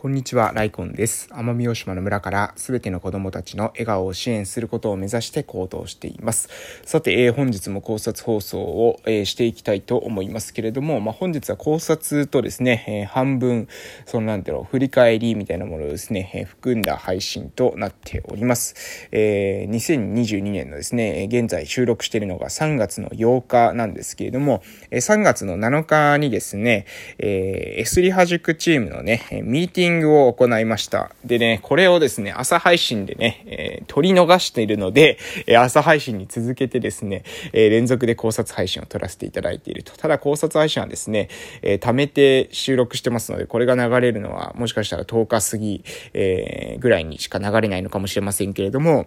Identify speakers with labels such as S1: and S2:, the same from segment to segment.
S1: こんにちは、ライコンです。奄美大島の村からすべての子供たちの笑顔を支援することを目指して行動しています。さて、えー、本日も考察放送を、えー、していきたいと思いますけれども、まあ、本日は考察とですね、えー、半分、そのなんだろう、振り返りみたいなものをですね、え含んだ配信となっております。え2022年のですね、現在収録しているのが3月の8日なんですけれども、え3月の7日にですね、えー、エスリハ塾チームのね、ミーティングングを行いました。でね、これをですね、朝配信でね、えー、取り逃しているので、えー、朝配信に続けてですね、えー、連続で考察配信を撮らせていただいていると。ただ考察配信はですね、えー、貯めて収録してますので、これが流れるのはもしかしたら10日過ぎ、えー、ぐらいにしか流れないのかもしれませんけれども、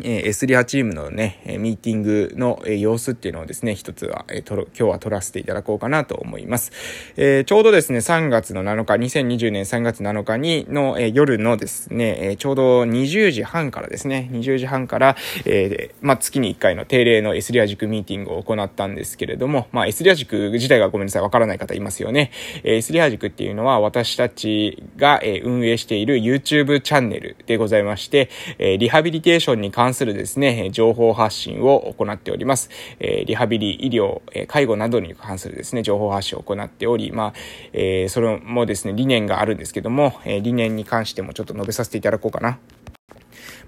S1: えー、S リハチームのね、えミーティングのえ様子っていうのをですね、一つは、えー、と今日は撮らせていただこうかなと思います。えー、ちょうどですね、3月の7日、2020年3月7日にの、えー、夜のですね、えー、ちょうど20時半からですね、20時半から、えー、まあ、月に1回の定例の S リア塾ミーティングを行ったんですけれども、まあ、S リア塾自体がごめんなさい、わからない方いますよね。えー、S リア塾っていうのは私たちが、えー、運営している YouTube チャンネルでございまして、えー、リハビリテーションに関関するですね、情報発信を行っております。えリハビリ、医療、え介護などに関するですね、情報発信を行っており、まあ、えー、それもですね、理念があるんですけども、え理念に関してもちょっと述べさせていただこうかな。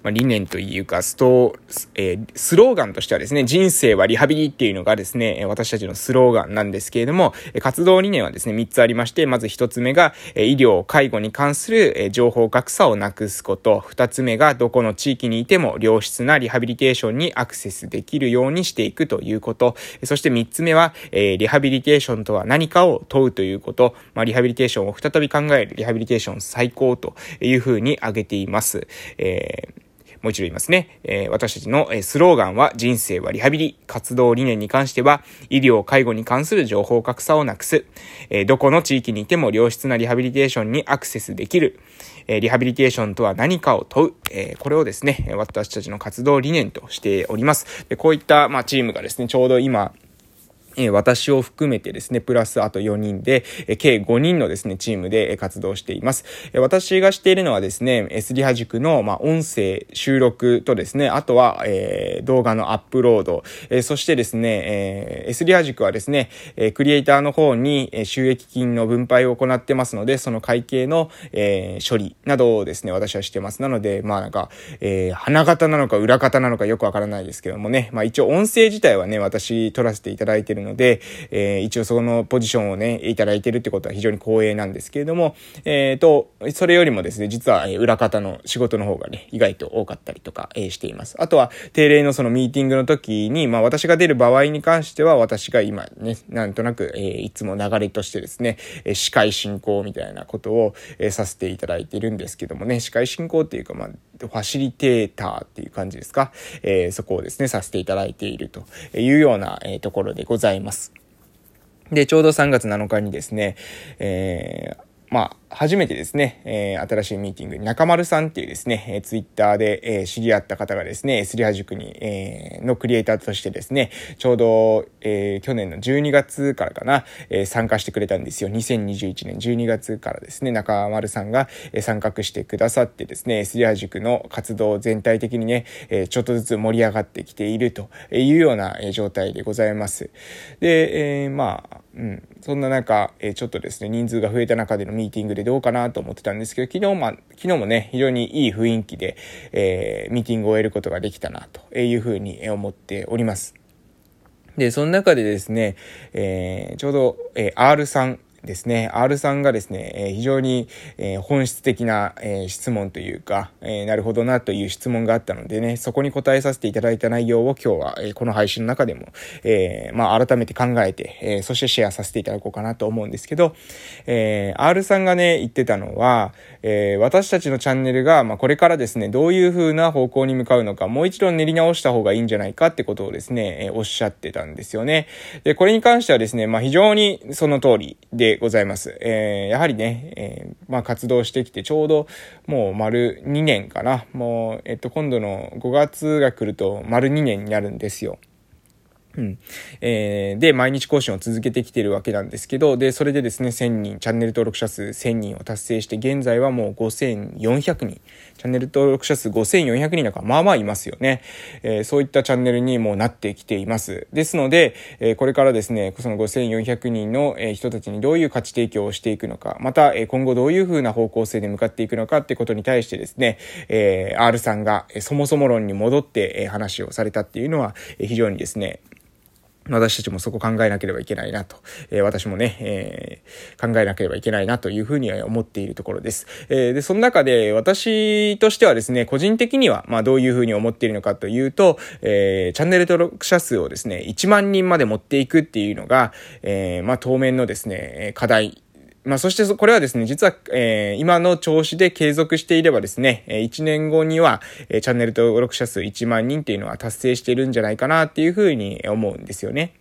S1: まあ、理念というか、ストえー、スローガンとしてはですね、人生はリハビリっていうのがですね、私たちのスローガンなんですけれども、活動理念はですね、3つありまして、まず1つ目が、医療、介護に関する情報格差をなくすこと、2つ目が、どこの地域にいても良質なリハビリテーションにアクセスできるようにしていくということ、そして3つ目は、えリハビリテーションとは何かを問うということ、まあ、リハビリテーションを再び考える、リハビリテーション最高というふうに挙げています。えーもう一度言いますね。えー、私たちのスローガンは人生はリハビリ。活動理念に関しては医療、介護に関する情報格差をなくす。えー、どこの地域にいても良質なリハビリテーションにアクセスできる。えー、リハビリテーションとは何かを問う。えー、これをですね、私たちの活動理念としております。でこういった、まあ、チームがですね、ちょうど今、え私を含めてですね、プラスあと4人で、え計5人のですね、チームで活動しています。え私がしているのはですね、S リハ塾の、まあ、音声収録とですね、あとは、えー、動画のアップロード、えー、そしてですね、えー、S リハ塾はですね、えクリエイターの方にえ収益金の分配を行ってますので、その会計の、え処理などをですね、私はしてます。なので、まあなんか、え花形なのか裏方なのかよくわからないですけどもね、まあ一応音声自体はね、私撮らせていただいてるので、えー、一応そのポジションをね、いただいてるってことは非常に光栄なんですけれども、えー、と、それよりもですね、実は、裏方の仕事の方がね、意外と多かったりとか、えー、しています。あとは、定例のそのミーティングの時に、まあ私が出る場合に関しては、私が今ね、なんとなく、え、いつも流れとしてですね、え司会進行みたいなことを、えさせていただいてるんですけどもね、司会進行っていうか、まあ、ファシリテーターっていう感じですか、えー、そこをですね、させていただいているというような、えー、ところでございます。で、ちょうど3月7日にですね、えー、まあ、初めてですね、えー、新しいミーティングに中丸さんっていうですね、えー、ツイッターで、えー、知り合った方がですね、スリハ塾に、えー、のクリエイターとしてですね、ちょうど、えー、去年の12月からかな、えー、参加してくれたんですよ。2021年12月からですね、中丸さんが、えー、参画してくださってですね、スリハ塾の活動全体的にね、えー、ちょっとずつ盛り上がってきているというような、状態でございます。で、えー、まあ、うん、そんな中、えー、ちょっとですね、人数が増えた中でのミーティングでどうかなと思ってたんですけど、昨日ま昨日もね、非常にいい雰囲気で、えー、ミーティングを終えることができたな、というふうに思っております。で、その中でですね、えー、ちょうど、えー、R さんですね、R さんがですね、え非常に、え本質的な、え質問というか、えなるほどなという質問があったのでね、そこに答えさせていただいた内容を今日は、えこの配信の中でも、えまあ、改めて考えて、えそしてシェアさせていただこうかなと思うんですけど、え R さんがね、言ってたのは、えー私たちのチャンネルが、まあ、これからですね、どういう風な方向に向かうのか、もう一度練り直した方がいいんじゃないかってことをですね、えおっしゃってたんですよね。で、これに関してはですね、まあ、非常にその通りで、ございます。えー、やはりね、え、まあ活動してきてちょうどもう丸2年かな。もう、えっと、今度の5月が来ると丸2年になるんですよ。うん。えー、で、毎日更新を続けてきてるわけなんですけど、で、それでですね、1000人、チャンネル登録者数1000人を達成して、現在はもう5400人。チャンネル登録者数5400人なんかまあまあいますよね。えー、そういったチャンネルにもなってきています。ですので、えー、これからですね、その5400人の人たちにどういう価値提供をしていくのか、また、今後どういう風な方向性で向かっていくのかってことに対してですね、えー、R さんがそもそも論に戻って話をされたっていうのは、非常にですね、私たちもそこ考えなければいけないなと、えー、私もね、えー、考えなければいけないなというふうには思っているところです。えー、で、その中で私としてはですね、個人的には、まあどういうふうに思っているのかというと、えチャンネル登録者数をですね、1万人まで持っていくっていうのが、えまあ当面のですね、課題まあ、そしてこれはですね、実は、えー、今の調子で継続していればですね、え1年後には、えー、チャンネル登録者数1万人っていうのは達成しているんじゃないかなっていうふうに思うんですよね。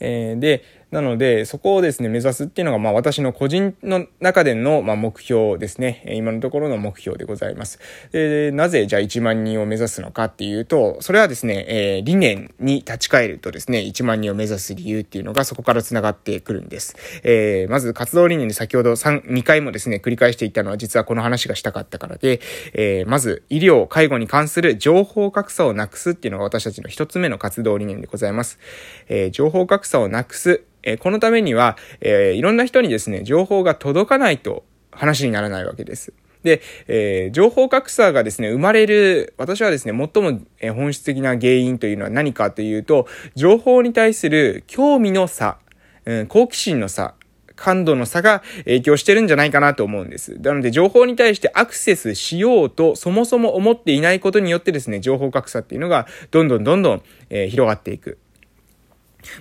S1: えー、で、なので、そこをですね、目指すっていうのが、まあ私の個人の中での、まあ目標ですね。今のところの目標でございます。で、なぜじゃあ1万人を目指すのかっていうと、それはですね、えー、理念に立ち返るとですね、1万人を目指す理由っていうのがそこから繋がってくるんです。えー、まず活動理念で先ほど3、2回もですね、繰り返していったのは実はこの話がしたかったからで、えー、まず医療、介護に関する情報格差をなくすっていうのが私たちの一つ目の活動理念でございます。えー、情報格差をなくす、えこのためには、えいろんな人にですね、情報が届かないと話にならないわけです。で、えー、情報格差がですね、生まれる、私はですね、最も本質的な原因というのは何かというと、情報に対する興味の差、うん、好奇心の差、感度の差が影響してるんじゃないかなと思うんです。なので、情報に対してアクセスしようと、そもそも思っていないことによってですね、情報格差っていうのが、どんどんどんどん、えー、広がっていく。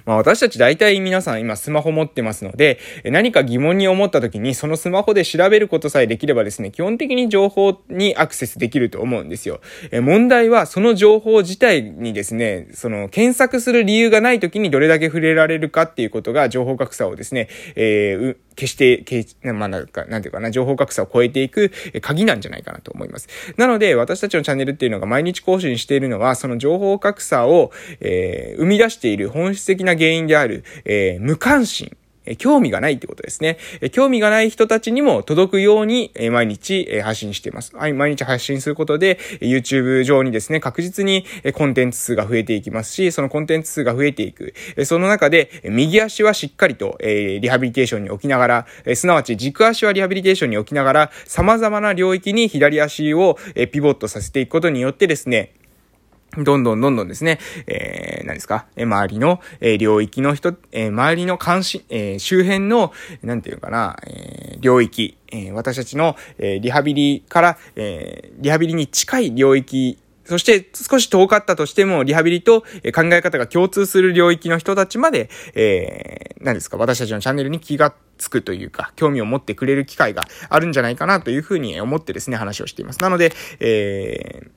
S1: まあ私たち大体皆さん今スマホ持ってますので、何か疑問に思った時にそのスマホで調べることさえできればですね、基本的に情報にアクセスできると思うんですよ。え問題はその情報自体にですね、その検索する理由がない時にどれだけ触れられるかっていうことが情報格差をですね、えー、決して、まあ、なんか、なんていうかな、情報格差を超えていく鍵なんじゃないかなと思います。なので、私たちのチャンネルっていうのが毎日更新しているのは、その情報格差を、えー、生み出している本質的な原因である、えー、無関心。興味がないってことですね。興味がない人たちにも届くように毎日発信しています。毎日発信することで YouTube 上にですね、確実にコンテンツ数が増えていきますし、そのコンテンツ数が増えていく。その中で右足はしっかりとリハビリテーションに置きながら、すなわち軸足はリハビリテーションに置きながら、様々な領域に左足をピボットさせていくことによってですね、どんどんどんどんですね、えー、何ですか、え周りの、えー、領域の人、えー、周りの関心、えー、周辺の、なんていうかな、えー、領域、えー、私たちの、えー、リハビリから、えー、リハビリに近い領域そして少し遠かったとしても、リハビリと考え方が共通する領域の人たちまで、えー、何ですか、私たちのチャンネルに気がつくというか、興味を持ってくれる機会があるんじゃないかなというふうに思ってですね、話をしています。なので、えー、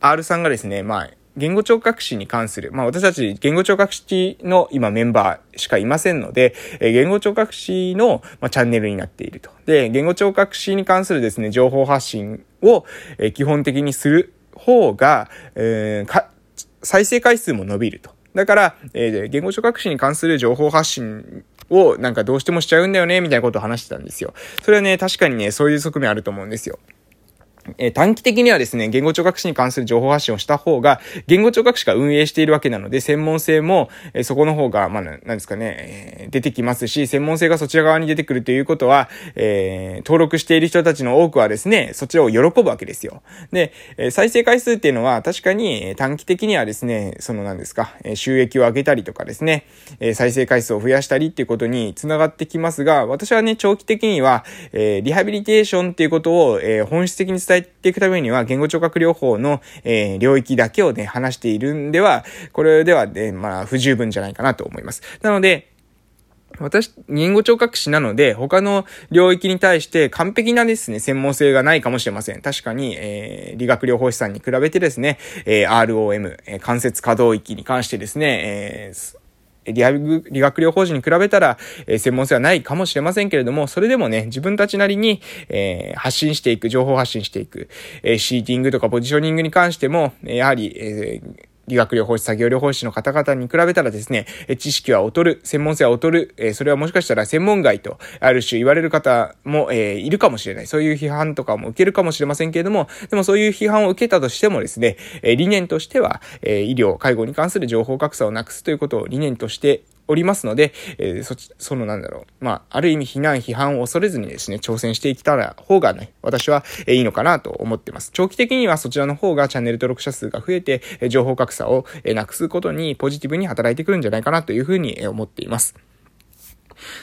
S1: R さんがですね、まあ、言語聴覚士に関する、まあ私たち言語聴覚士の今メンバーしかいませんので、え言語聴覚士の、ま、チャンネルになっていると。で、言語聴覚士に関するですね、情報発信を、え基本的にする方が、えー、か、再生回数も伸びると。だから、えー、言語聴覚士に関する情報発信をなんかどうしてもしちゃうんだよね、みたいなことを話してたんですよ。それはね、確かにね、そういう側面あると思うんですよ。え短期的にはですね、言語聴覚士に関する情報発信をした方が、言語聴覚士が運営しているわけなので、専門性も、えそこの方が、まあ、なんですかね、え出てきますし、専門性がそちら側に出てくるということは、えー、登録している人たちの多くはですね、そちらを喜ぶわけですよ。で、え再生回数っていうのは、確かに短期的にはですね、その何ですか、え収益を上げたりとかですね、え再生回数を増やしたりっていうことにつながってきますが、私はね、長期的には、えリハビリテーションっていうことを、え本質的に伝ええていくためには、言語聴覚療法の、えー、領域だけをね、話しているんでは、これではね、まあ、不十分じゃないかなと思います。なので、私、言語聴覚士なので、他の領域に対して完璧なですね、専門性がないかもしれません。確かに、えー、理学療法士さんに比べてですね、えー、ROM、えー、関節可動域に関してですね、えー理学療法士に比べたら、えー、専門性はないかもしれませんけれども、それでもね、自分たちなりに、えー、発信していく、情報発信していく、えー、シーティングとかポジショニングに関しても、やはり、えー理学療法士、作業療法士の方々に比べたらですね、知識は劣る、専門性は劣る、えそれはもしかしたら専門外と、ある種言われる方も、えいるかもしれない。そういう批判とかも受けるかもしれませんけれども、でもそういう批判を受けたとしてもですね、え理念としては、え医療、介護に関する情報格差をなくすということを理念としておりますので、えー、そ、そのなんだろう。まあ、ある意味非難、批判を恐れずにですね、挑戦していったら方がね、私は、えー、いいのかなと思ってます。長期的にはそちらの方がチャンネル登録者数が増えて、えー、情報格差を、えー、なくすことにポジティブに働いてくるんじゃないかなというふうに、えー、思っています。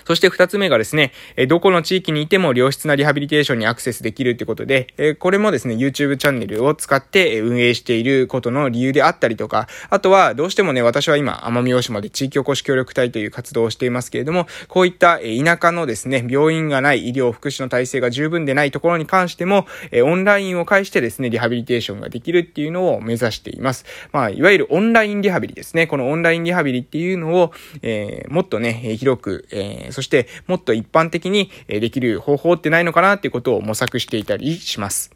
S1: そして二つ目がですね、えどこの地域にいても良質なリハビリテーションにアクセスできるってことで、えこれもですね、YouTube チャンネルを使って運営していることの理由であったりとか、あとはどうしてもね、私は今、奄美大島で地域おこし協力隊という活動をしていますけれども、こういった田舎のですね、病院がない医療福祉の体制が十分でないところに関しても、オンラインを介してですね、リハビリテーションができるっていうのを目指しています。まあ、いわゆるオンラインリハビリですね。このオンラインリハビリっていうのを、えー、もっとね、広く、えー、そしてもっと一般的にできる方法ってないのかなっていうことを模索していたりします。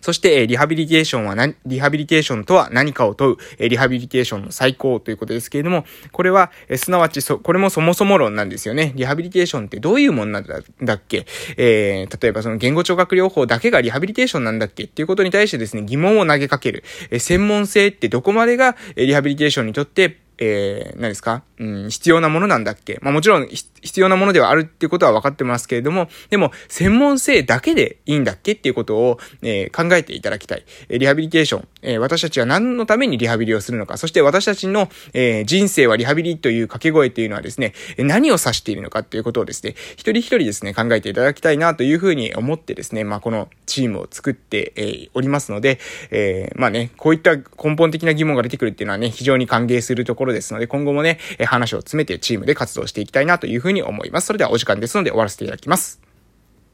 S1: そして、リハビリテーションは何、リハビリテーションとは何かを問う、リハビリテーションの最高ということですけれども、これは、すなわち、これもそもそも論なんですよね。リハビリテーションってどういうもんなんだっけ？えー、例えばその言語聴覚療法だけがリハビリテーションなんだっけっていうことに対してですね、疑問を投げかける。え専門性ってどこまでがリハビリテーションにとってえー、何ですか？うん、必要なものなんだっけ？まあもちろん必要なものではあるっていうことは分かってますけれども、でも、専門性だけでいいんだっけ？っていうことを、えー、考えていただきたい。えリハビリテーション、え、私たちは何のためにリハビリをするのか、そして私たちの、え、人生はリハビリという掛け声っていうのはですね、何を指しているのかっていうことをですね、一人一人ですね、考えていただきたいなというふうに思ってですね、まあこのチームを作って、え、おりますので、え、まあね、こういった根本的な疑問が出てくるっていうのはね、非常に歓迎するところですので、今後もね、話を詰めてチームで活動していきたいなというふうに思います。それではお時間ですので終わらせていただきます。